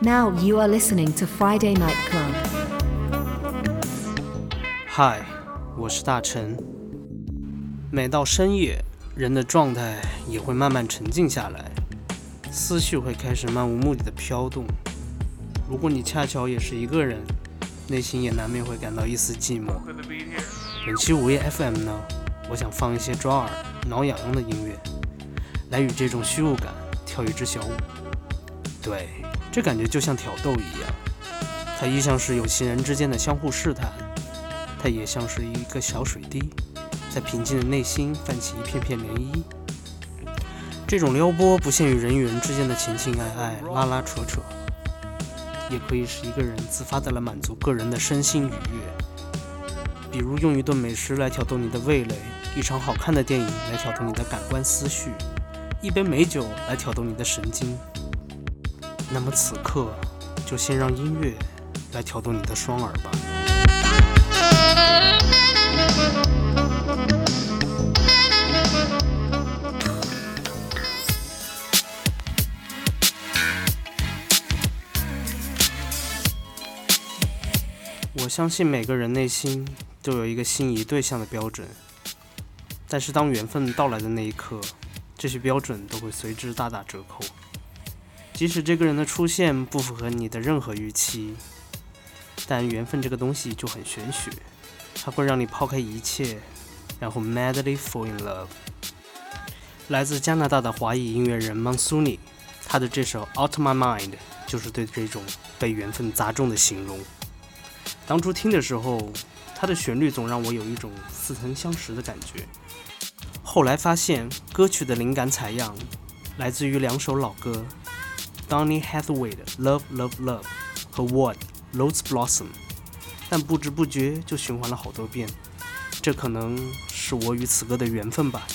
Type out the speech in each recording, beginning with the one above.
Now you are listening to Friday Night Club. 嗨，我是大陈。每到深夜，人的状态也会慢慢沉静下来，思绪会开始漫无目的的飘动。如果你恰巧也是一个人，内心也难免会感到一丝寂寞。本期午夜 FM 呢，我想放一些抓耳、挠痒痒的音乐，来与这种虚无感跳一支小舞。对，这感觉就像挑逗一样，它亦像是有情人之间的相互试探，它也像是一个小水滴，在平静的内心泛起一片片涟漪。这种撩拨不限于人与人之间的情情爱爱、拉拉扯扯。也可以是一个人自发的来满足个人的身心愉悦，比如用一顿美食来挑逗你的味蕾，一场好看的电影来挑逗你的感官思绪，一杯美酒来挑逗你的神经。那么此刻，就先让音乐来挑动你的双耳吧。我相信每个人内心都有一个心仪对象的标准，但是当缘分到来的那一刻，这些标准都会随之大打折扣。即使这个人的出现不符合你的任何预期，但缘分这个东西就很玄学，它会让你抛开一切，然后 madly fall in love。来自加拿大的华裔音乐人 Mansuni，他的这首《Out My Mind》就是对这种被缘分砸中的形容。当初听的时候，它的旋律总让我有一种似曾相识的感觉。后来发现，歌曲的灵感采样来自于两首老歌：Donny Hathaway 的《Love Love Love》和 What Rose Blossom。但不知不觉就循环了好多遍。这可能是我与此歌的缘分吧。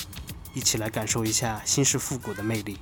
一起来感受一下新式复古的魅力。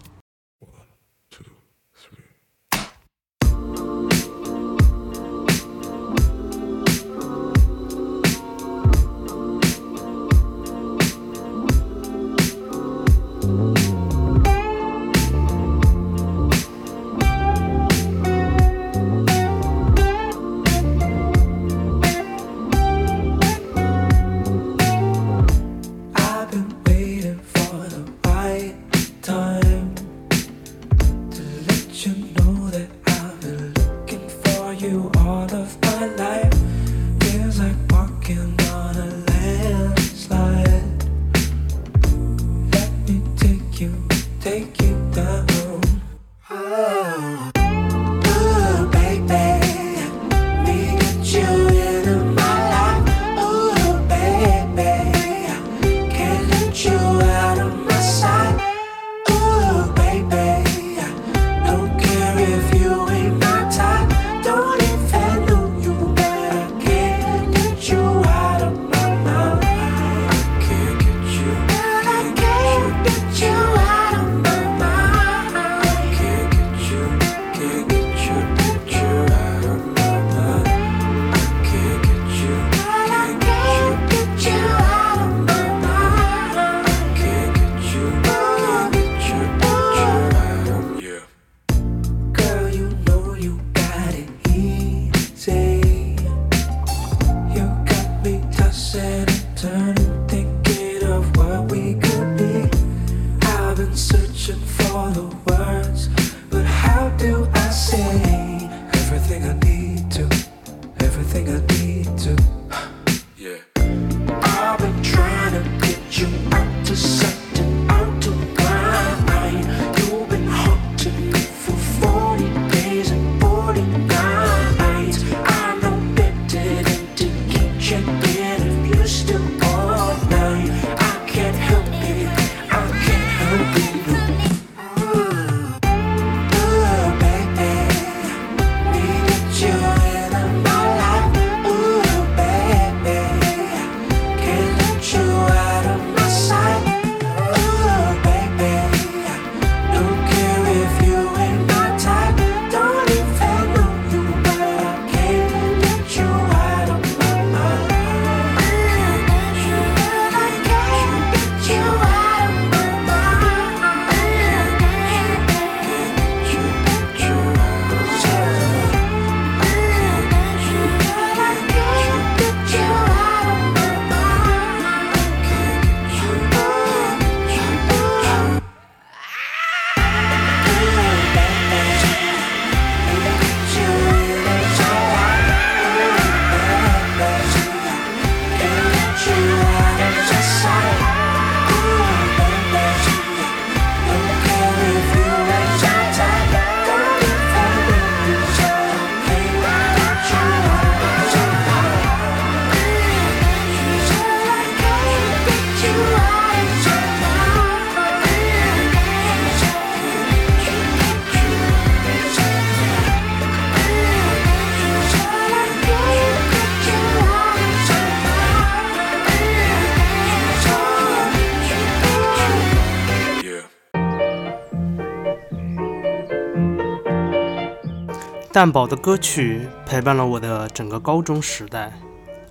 蛋堡的歌曲陪伴了我的整个高中时代，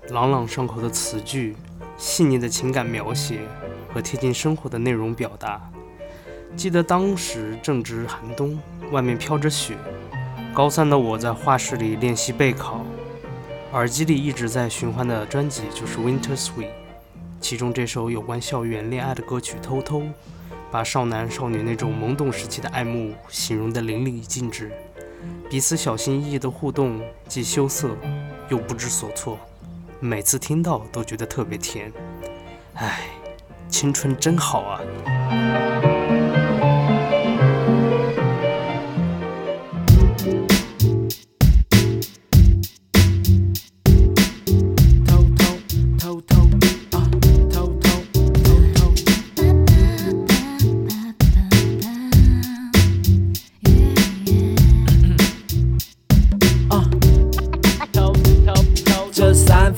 朗朗上口的词句，细腻的情感描写和贴近生活的内容表达。记得当时正值寒冬，外面飘着雪，高三的我在画室里练习备考，耳机里一直在循环的专辑就是《Winter Sweet》，其中这首有关校园恋爱的歌曲《偷偷》，把少男少女那种懵懂时期的爱慕形容得淋漓尽致，彼此小心翼翼的互动，既羞涩又不知所措，每次听到都觉得特别甜。唉，青春真好啊！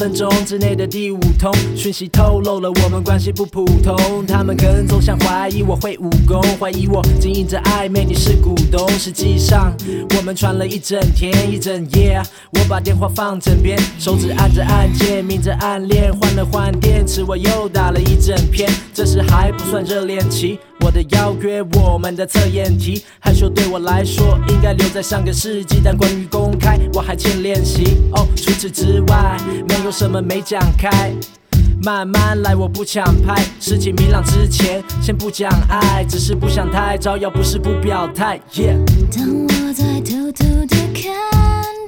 分钟之内的第五通讯息透露了我们关系不普通。他们跟踪想怀疑我会武功，怀疑我经营着暧昧，你是股东。实际上我们传了一整天一整夜。我把电话放枕边，手指按着按键，明着暗恋。换了换电池，我又打了一整篇。这时还不算热恋期。的邀约，我们的测验题，害羞对我来说应该留在上个世纪，但关于公开，我还欠练习。哦，除此之外，没有什么没讲开。慢慢来，我不抢拍，事情明朗之前，先不讲爱，只是不想太招摇，不是不表态。当我在偷偷的看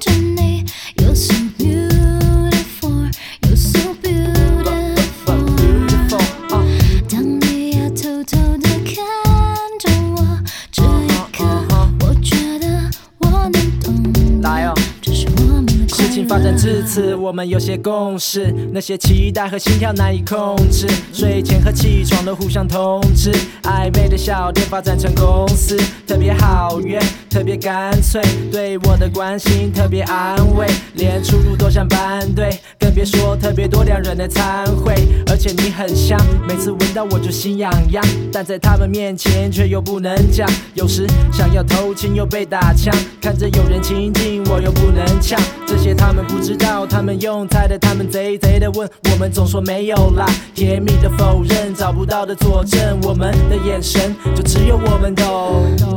着你，有什发展至此，我们有些共识，那些期待和心跳难以控制。睡前和起床都互相通知，暧昧的小店发展成公司，特别好约，特别干脆，对我的关心特别安慰，连出入都像班队，更别说特别多两人的餐会。而且你很香，每次闻到我就心痒痒，但在他们面前却又不能讲。有时想要偷亲又被打枪，看着有人亲近我又不能抢，这些。他们不知道，他们用猜的，他们贼贼的问，我们总说没有啦，甜蜜的否认，找不到的佐证，我们的眼神就只有我们懂。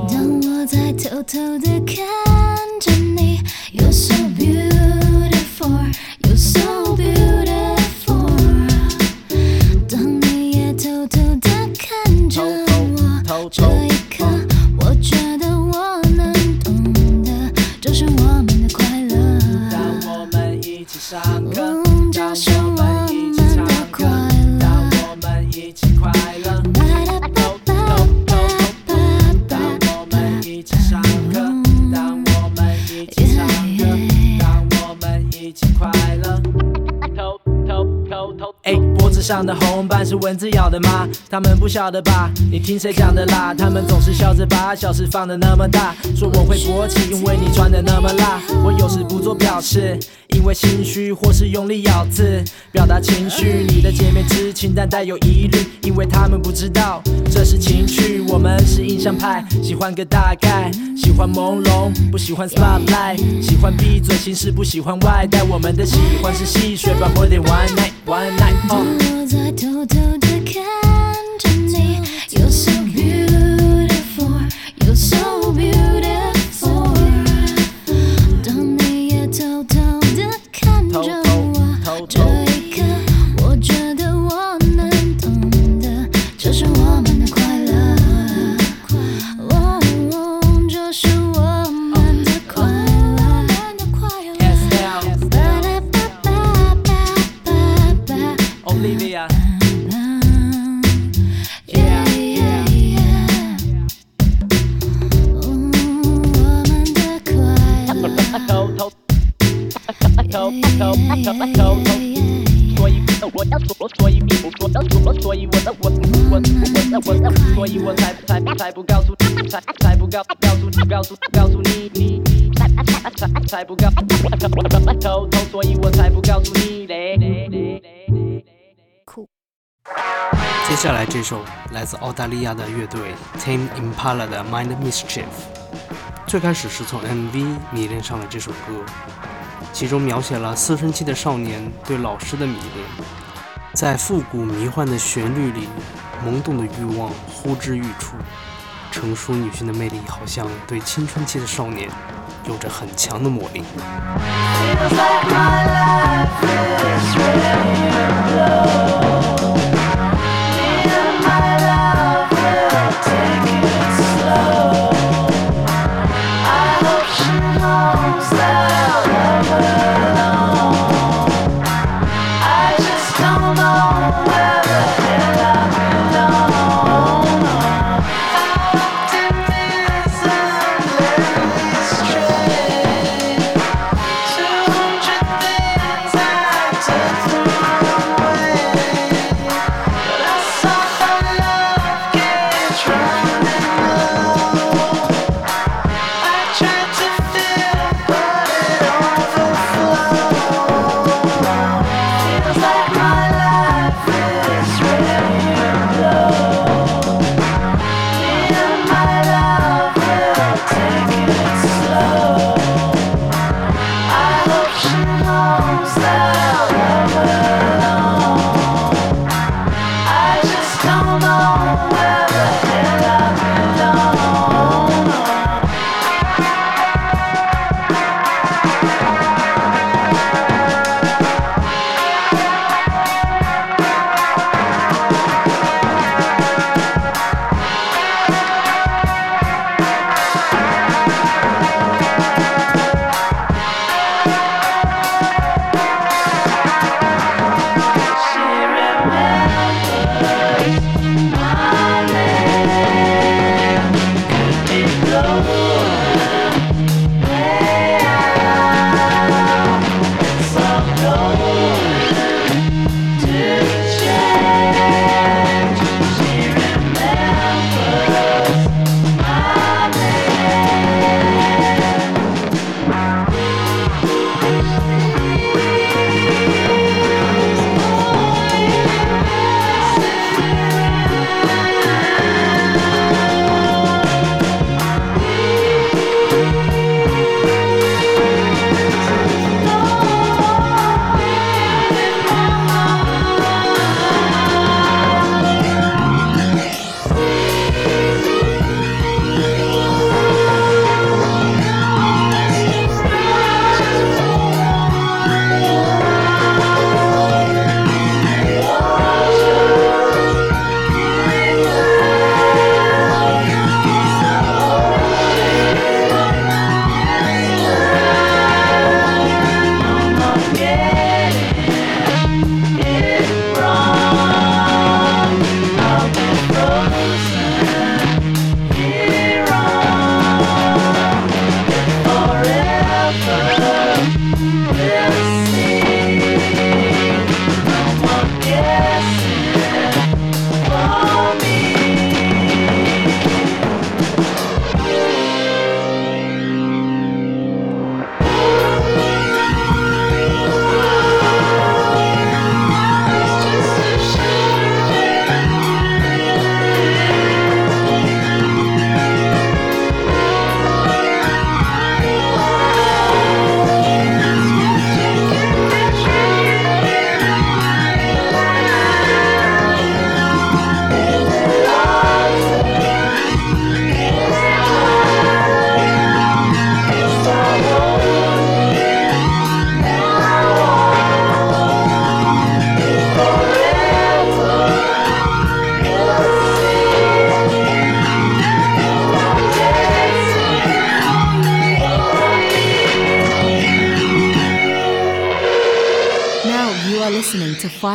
当我在偷偷的看着你，You're so beautiful 上的红斑是蚊子咬的吗？他们不晓得吧？你听谁讲的啦？他们总是笑着把小事放的那么大，说我会勃起，因为你穿的那么辣。我有时不做表示。因为心虚，或是用力咬字表达情绪。你的姐妹知情，但带有疑虑，因为他们不知道这是情趣。我们是印象派，喜欢个大概，喜欢朦胧，不喜欢 spotlight，喜欢闭嘴行事，不喜欢外带。我们的喜欢是戏谑，but more than one night, one night。我在偷偷的看这首来自澳大利亚的乐队 Tame Impala 的 Mind Mischief。最开始是从 MV 迷恋上了这首歌，其中描写了青春期的少年对老师的迷恋，在复古迷幻的旋律里，懵懂的欲望呼之欲出。成熟女性的魅力好像对青春期的少年有着很强的魔力。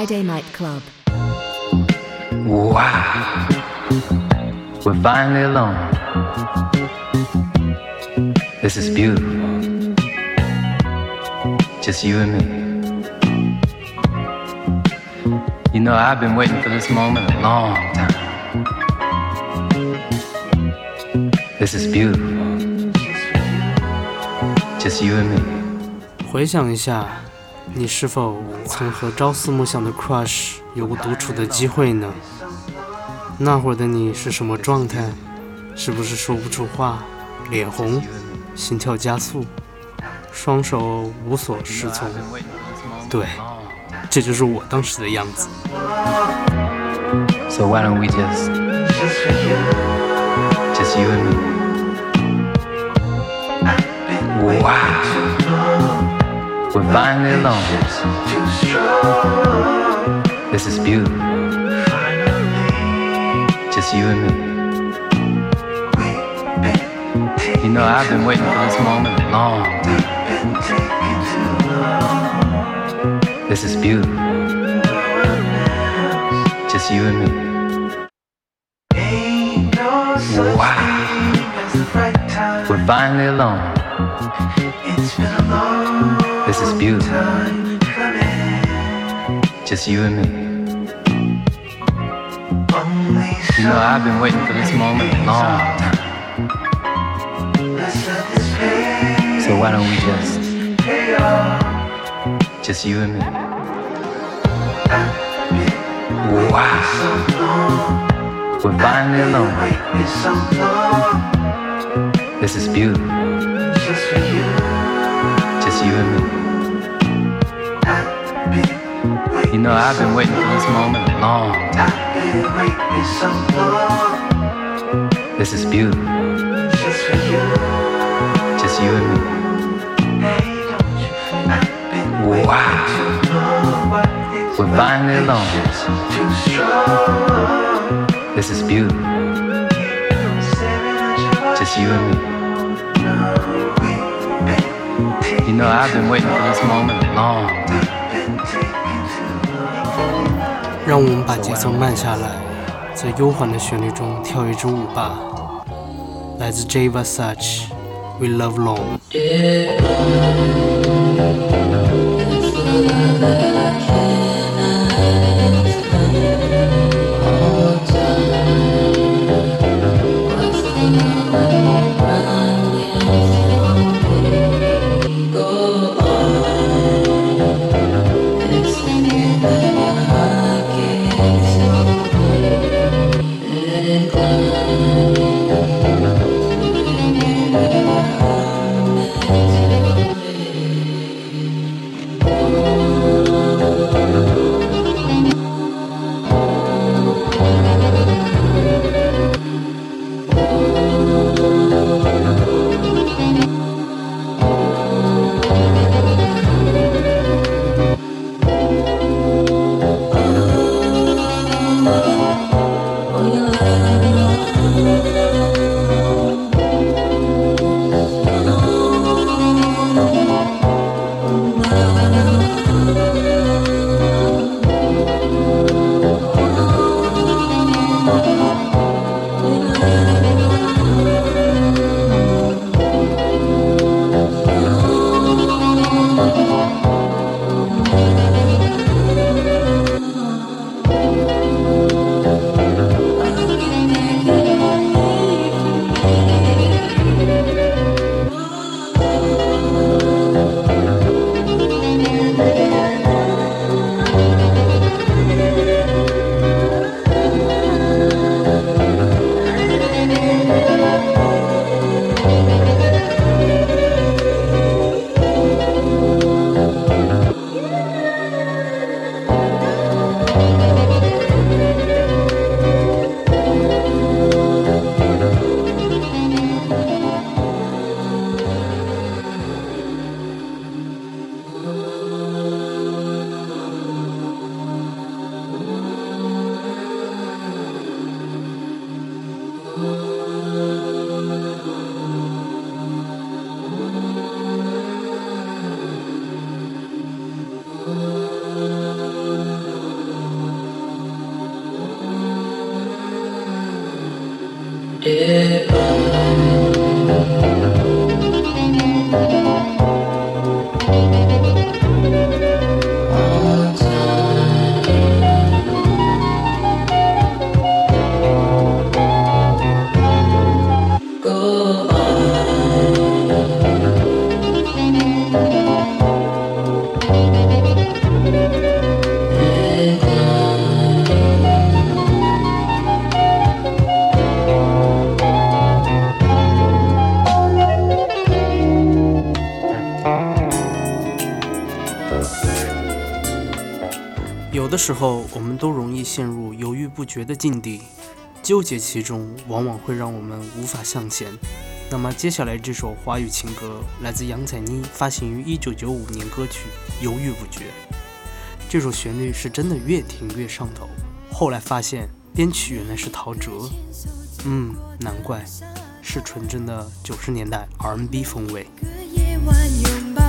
Friday Night Club. Wow. We're finally alone. This is beautiful. Just you and me. You know, I've been waiting for this moment a long time. This is beautiful. Just you and me. 回想一下，你是否 曾和朝思暮想的 crush 有过独处的机会呢？那会儿的你是什么状态？是不是说不出话，脸红，心跳加速，双手无所适从对.这就是我当时的样子。So why don't we just, just you and me? Wow. We're finally alone. This is beautiful. Just you and me. You know, I've been waiting for this moment a long. This is beautiful. Just you and me. Wow. We're finally alone. This is beautiful. Just you and me. You know, I've been waiting for this moment a long time. So why don't we just, just you and me? Wow. We're finally alone. This is beautiful. Just you and me. You know, I've been waiting for this moment a long time. This is beautiful. Just you and me. Wow. We're finally alone. This is beautiful. Just you and me. You know, I've been waiting for this moment a long time. 让我们把节奏慢下来，在悠缓的旋律中跳一支舞吧。来自 J Versace，《We Love Long》。的时候，我们都容易陷入犹豫不决的境地，纠结其中，往往会让我们无法向前。那么，接下来这首华语情歌来自杨采妮，发行于1995年歌曲《犹豫不决》。这首旋律是真的越听越上头，后来发现编曲原来是陶喆，嗯，难怪是纯真的90年代 R&B 风味。个夜晚拥抱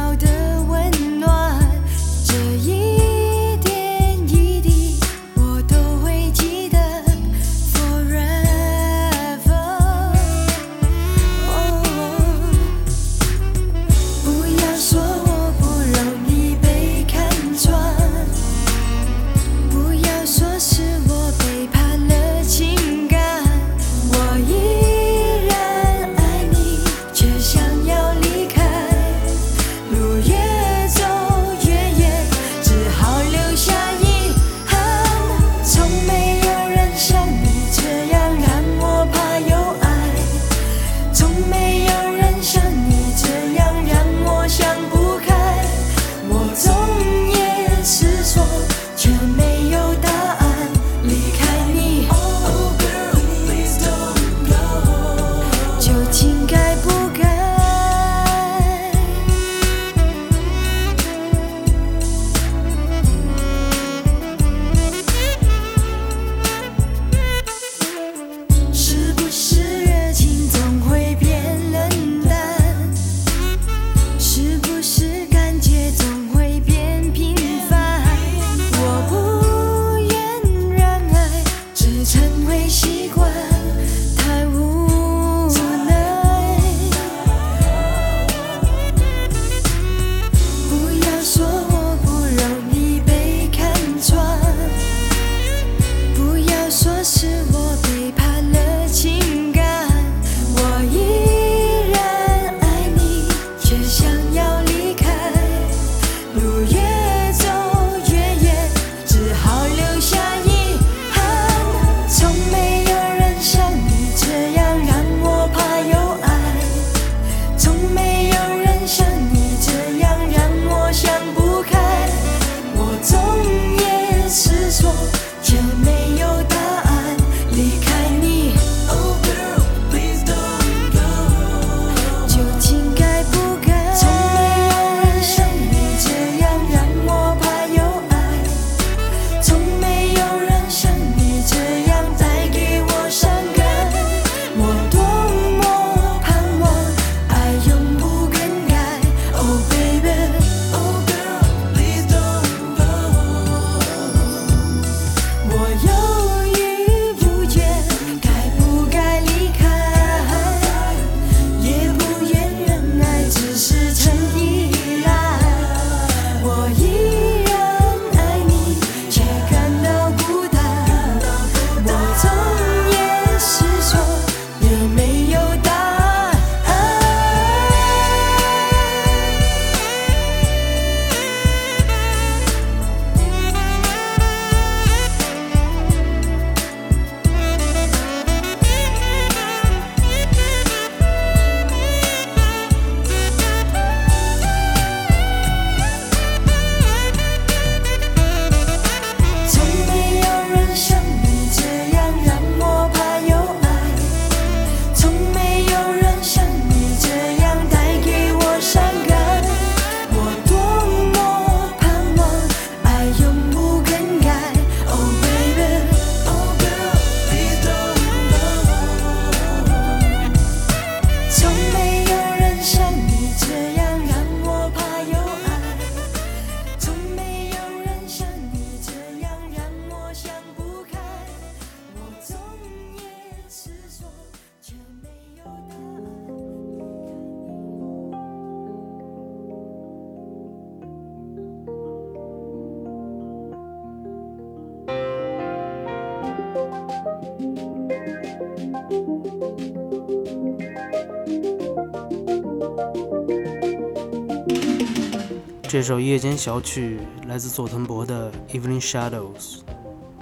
这首夜间小曲来自佐藤博的《Evening Shadows》，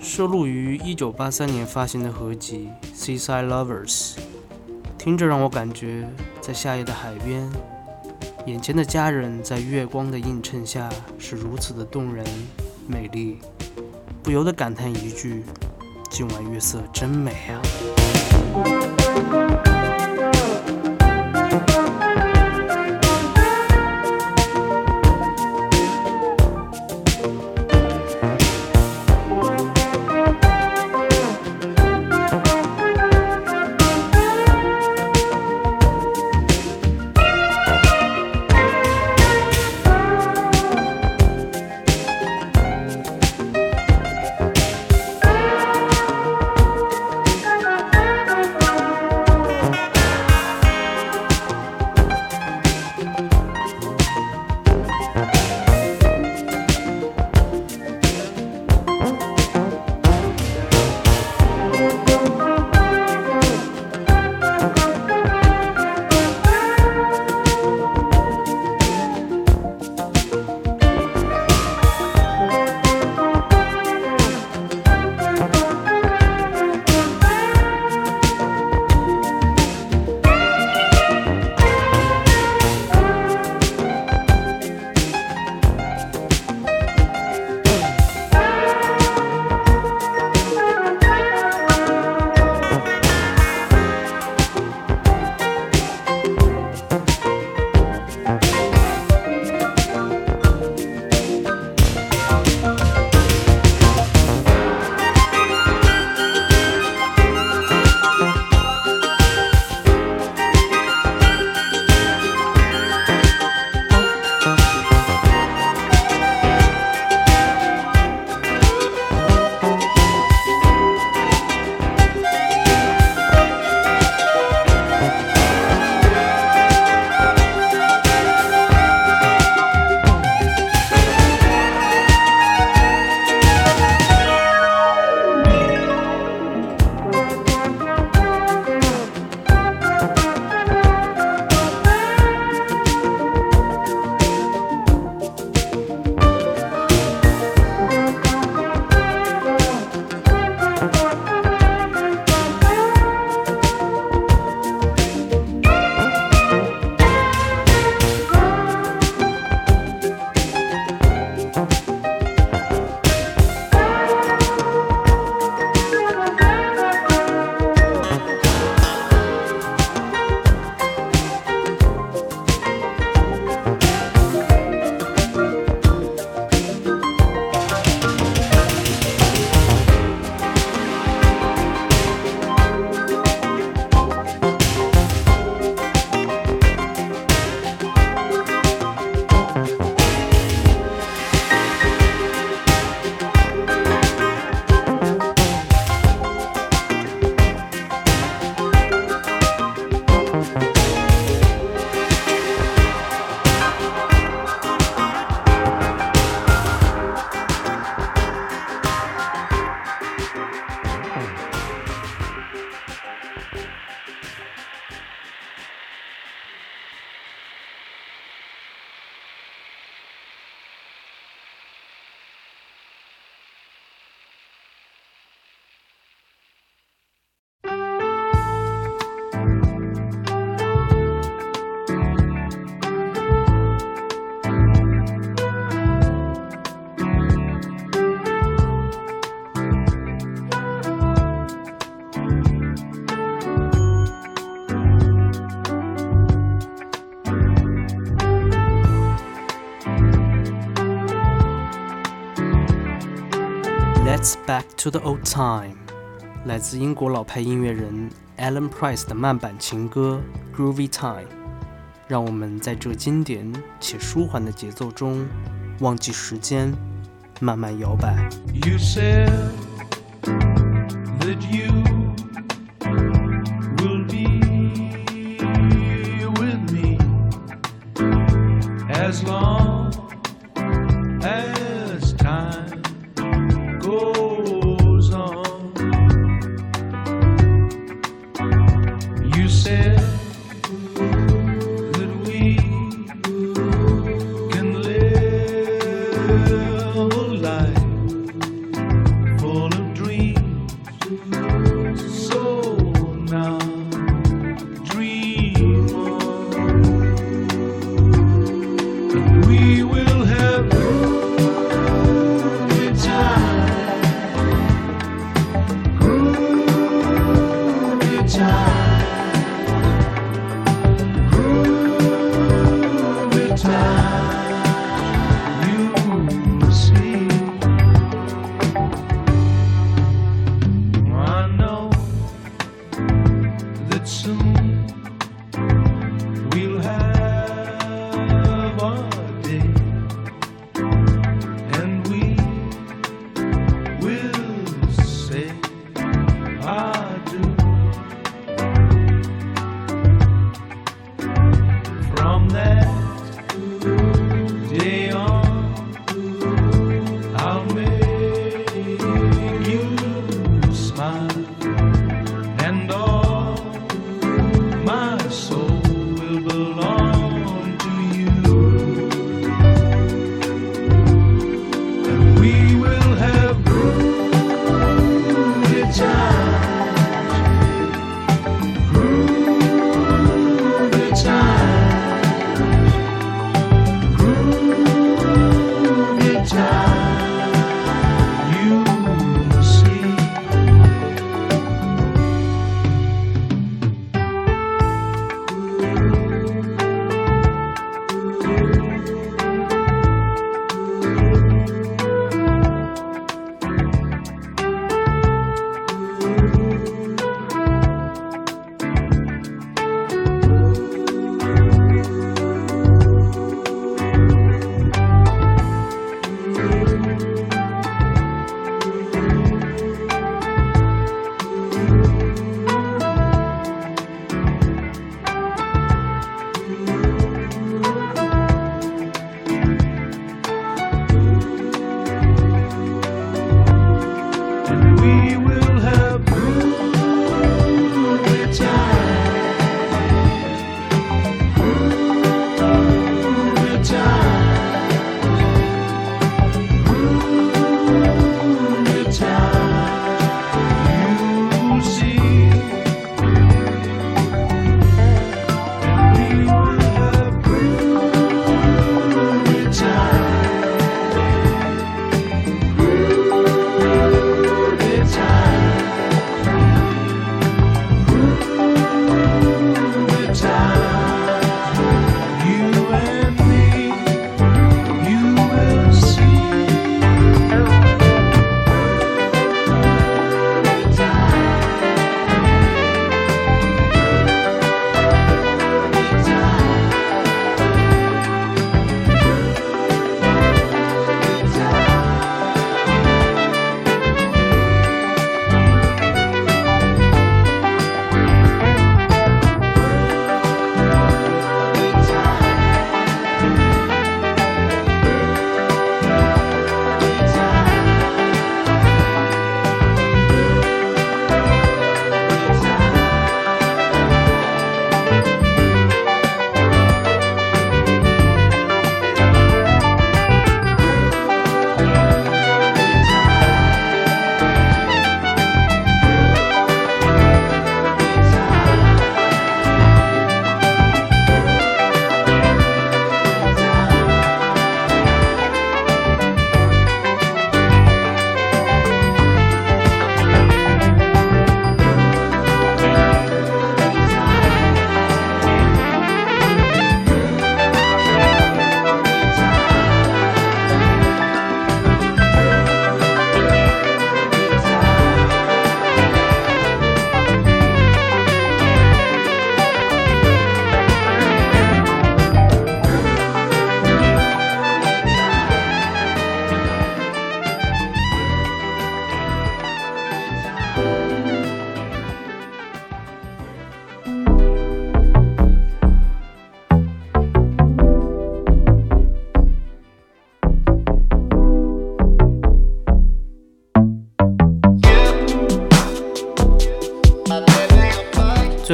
收录于1983年发行的合集《Seaside Lovers》。听着让我感觉在夏夜的海边，眼前的家人在月光的映衬下是如此的动人美丽，不由得感叹一句：“今晚月色真美啊！” To the old time，来自英国老牌音乐人 Alan Price 的慢版情歌《Groovy Time》，让我们在这经典且舒缓的节奏中，忘记时间，慢慢摇摆。You said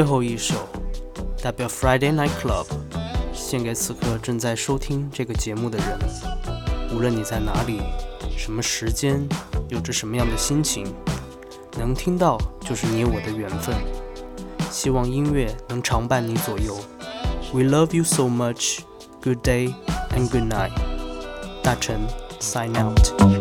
最后一首代表 Friday Night Club，献给此刻正在收听这个节目的人。无论你在哪里，什么时间，有着什么样的心情，能听到就是你我的缘分。希望音乐能常伴你左右。We love you so much. Good day and good night. 大成 sign out.